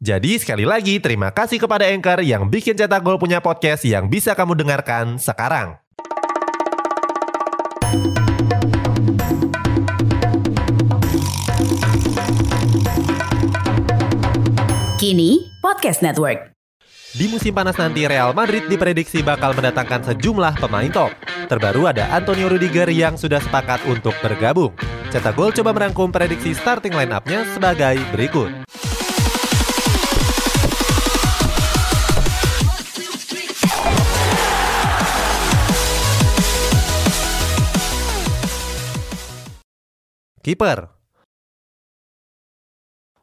Jadi sekali lagi terima kasih kepada Anchor yang bikin Cetak Gol punya podcast yang bisa kamu dengarkan sekarang. Kini Podcast Network. Di musim panas nanti Real Madrid diprediksi bakal mendatangkan sejumlah pemain top. Terbaru ada Antonio Rudiger yang sudah sepakat untuk bergabung. Cetak Gol coba merangkum prediksi starting line up-nya sebagai berikut. Kiper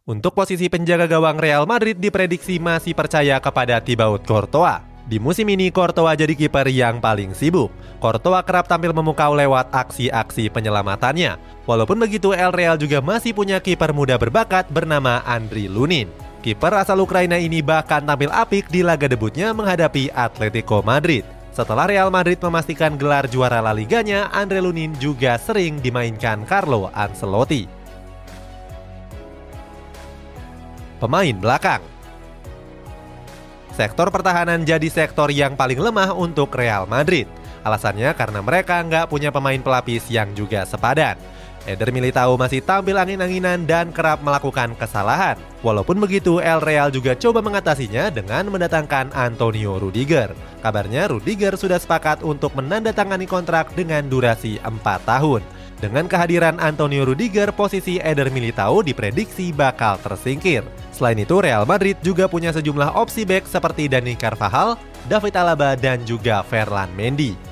Untuk posisi penjaga gawang Real Madrid diprediksi masih percaya kepada Thibaut Courtois. Di musim ini Courtois jadi kiper yang paling sibuk. Courtois kerap tampil memukau lewat aksi-aksi penyelamatannya. Walaupun begitu El Real juga masih punya kiper muda berbakat bernama Andriy Lunin. Kiper asal Ukraina ini bahkan tampil apik di laga debutnya menghadapi Atletico Madrid. Setelah Real Madrid memastikan gelar juara La Liganya, Andre Lunin juga sering dimainkan Carlo Ancelotti. Pemain belakang Sektor pertahanan jadi sektor yang paling lemah untuk Real Madrid. Alasannya karena mereka nggak punya pemain pelapis yang juga sepadan. Eder Militao masih tampil angin-anginan dan kerap melakukan kesalahan. Walaupun begitu, El Real juga coba mengatasinya dengan mendatangkan Antonio Rudiger. Kabarnya Rudiger sudah sepakat untuk menandatangani kontrak dengan durasi 4 tahun. Dengan kehadiran Antonio Rudiger, posisi Eder Militao diprediksi bakal tersingkir. Selain itu, Real Madrid juga punya sejumlah opsi back seperti Dani Carvajal, David Alaba, dan juga Ferland Mendy.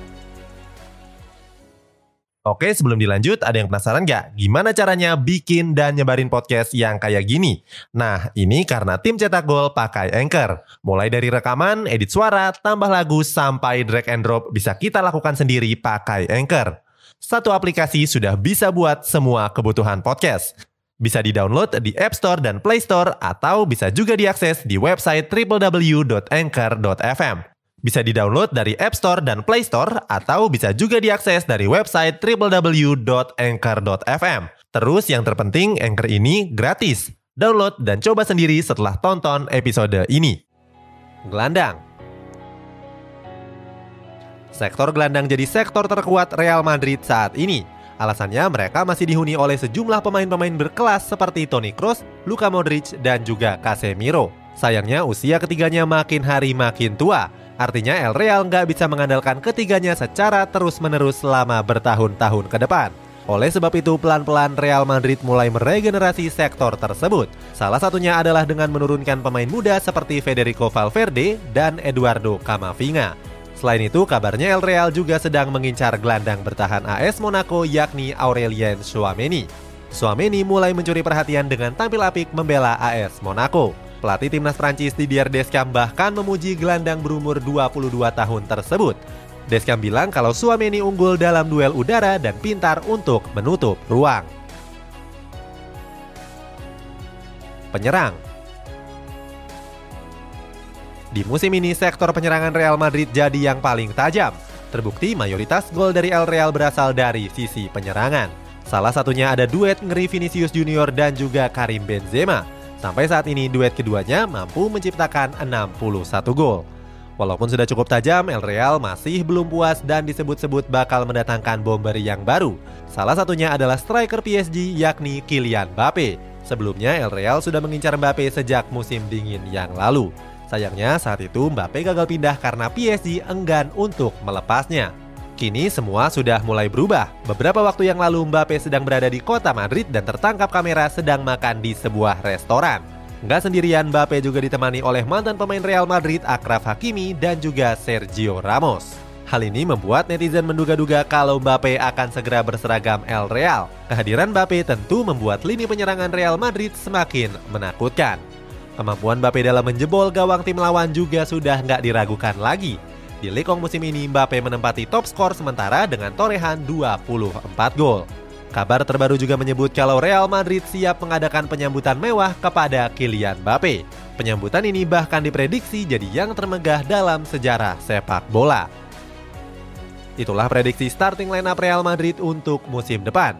Oke, sebelum dilanjut, ada yang penasaran nggak? Gimana caranya bikin dan nyebarin podcast yang kayak gini? Nah, ini karena tim cetak gol pakai Anchor. Mulai dari rekaman, edit suara, tambah lagu, sampai drag and drop bisa kita lakukan sendiri pakai Anchor. Satu aplikasi sudah bisa buat semua kebutuhan podcast. Bisa di-download di App Store dan Play Store, atau bisa juga diakses di website www.anchor.fm. Bisa di-download dari App Store dan Play Store atau bisa juga diakses dari website www.anchor.fm. Terus yang terpenting Anchor ini gratis. Download dan coba sendiri setelah tonton episode ini. Gelandang Sektor gelandang jadi sektor terkuat Real Madrid saat ini. Alasannya mereka masih dihuni oleh sejumlah pemain-pemain berkelas seperti Toni Kroos, Luka Modric, dan juga Casemiro. Sayangnya usia ketiganya makin hari makin tua. Artinya El Real nggak bisa mengandalkan ketiganya secara terus-menerus selama bertahun-tahun ke depan. Oleh sebab itu, pelan-pelan Real Madrid mulai meregenerasi sektor tersebut. Salah satunya adalah dengan menurunkan pemain muda seperti Federico Valverde dan Eduardo Camavinga. Selain itu, kabarnya El Real juga sedang mengincar gelandang bertahan AS Monaco yakni Aurelien Chouameni. Chouameni mulai mencuri perhatian dengan tampil apik membela AS Monaco. Pelatih timnas Prancis Didier Deschamps bahkan memuji gelandang berumur 22 tahun tersebut. Deschamps bilang kalau Suameni unggul dalam duel udara dan pintar untuk menutup ruang. Penyerang Di musim ini sektor penyerangan Real Madrid jadi yang paling tajam. Terbukti mayoritas gol dari El Real berasal dari sisi penyerangan. Salah satunya ada duet ngeri Vinicius Junior dan juga Karim Benzema. Sampai saat ini duet keduanya mampu menciptakan 61 gol. Walaupun sudah cukup tajam, El Real masih belum puas dan disebut-sebut bakal mendatangkan bomber yang baru. Salah satunya adalah striker PSG yakni Kylian Mbappe. Sebelumnya El Real sudah mengincar Mbappe sejak musim dingin yang lalu. Sayangnya saat itu Mbappe gagal pindah karena PSG enggan untuk melepasnya. Kini semua sudah mulai berubah. Beberapa waktu yang lalu Mbappe sedang berada di kota Madrid dan tertangkap kamera sedang makan di sebuah restoran. Nggak sendirian, Mbappe juga ditemani oleh mantan pemain Real Madrid Akraf Hakimi dan juga Sergio Ramos. Hal ini membuat netizen menduga-duga kalau Mbappe akan segera berseragam El Real. Kehadiran Mbappe tentu membuat lini penyerangan Real Madrid semakin menakutkan. Kemampuan Mbappe dalam menjebol gawang tim lawan juga sudah nggak diragukan lagi. Di Lekong musim ini, Mbappe menempati top skor sementara dengan torehan 24 gol. Kabar terbaru juga menyebut kalau Real Madrid siap mengadakan penyambutan mewah kepada Kylian Mbappe. Penyambutan ini bahkan diprediksi jadi yang termegah dalam sejarah sepak bola. Itulah prediksi starting lineup Real Madrid untuk musim depan.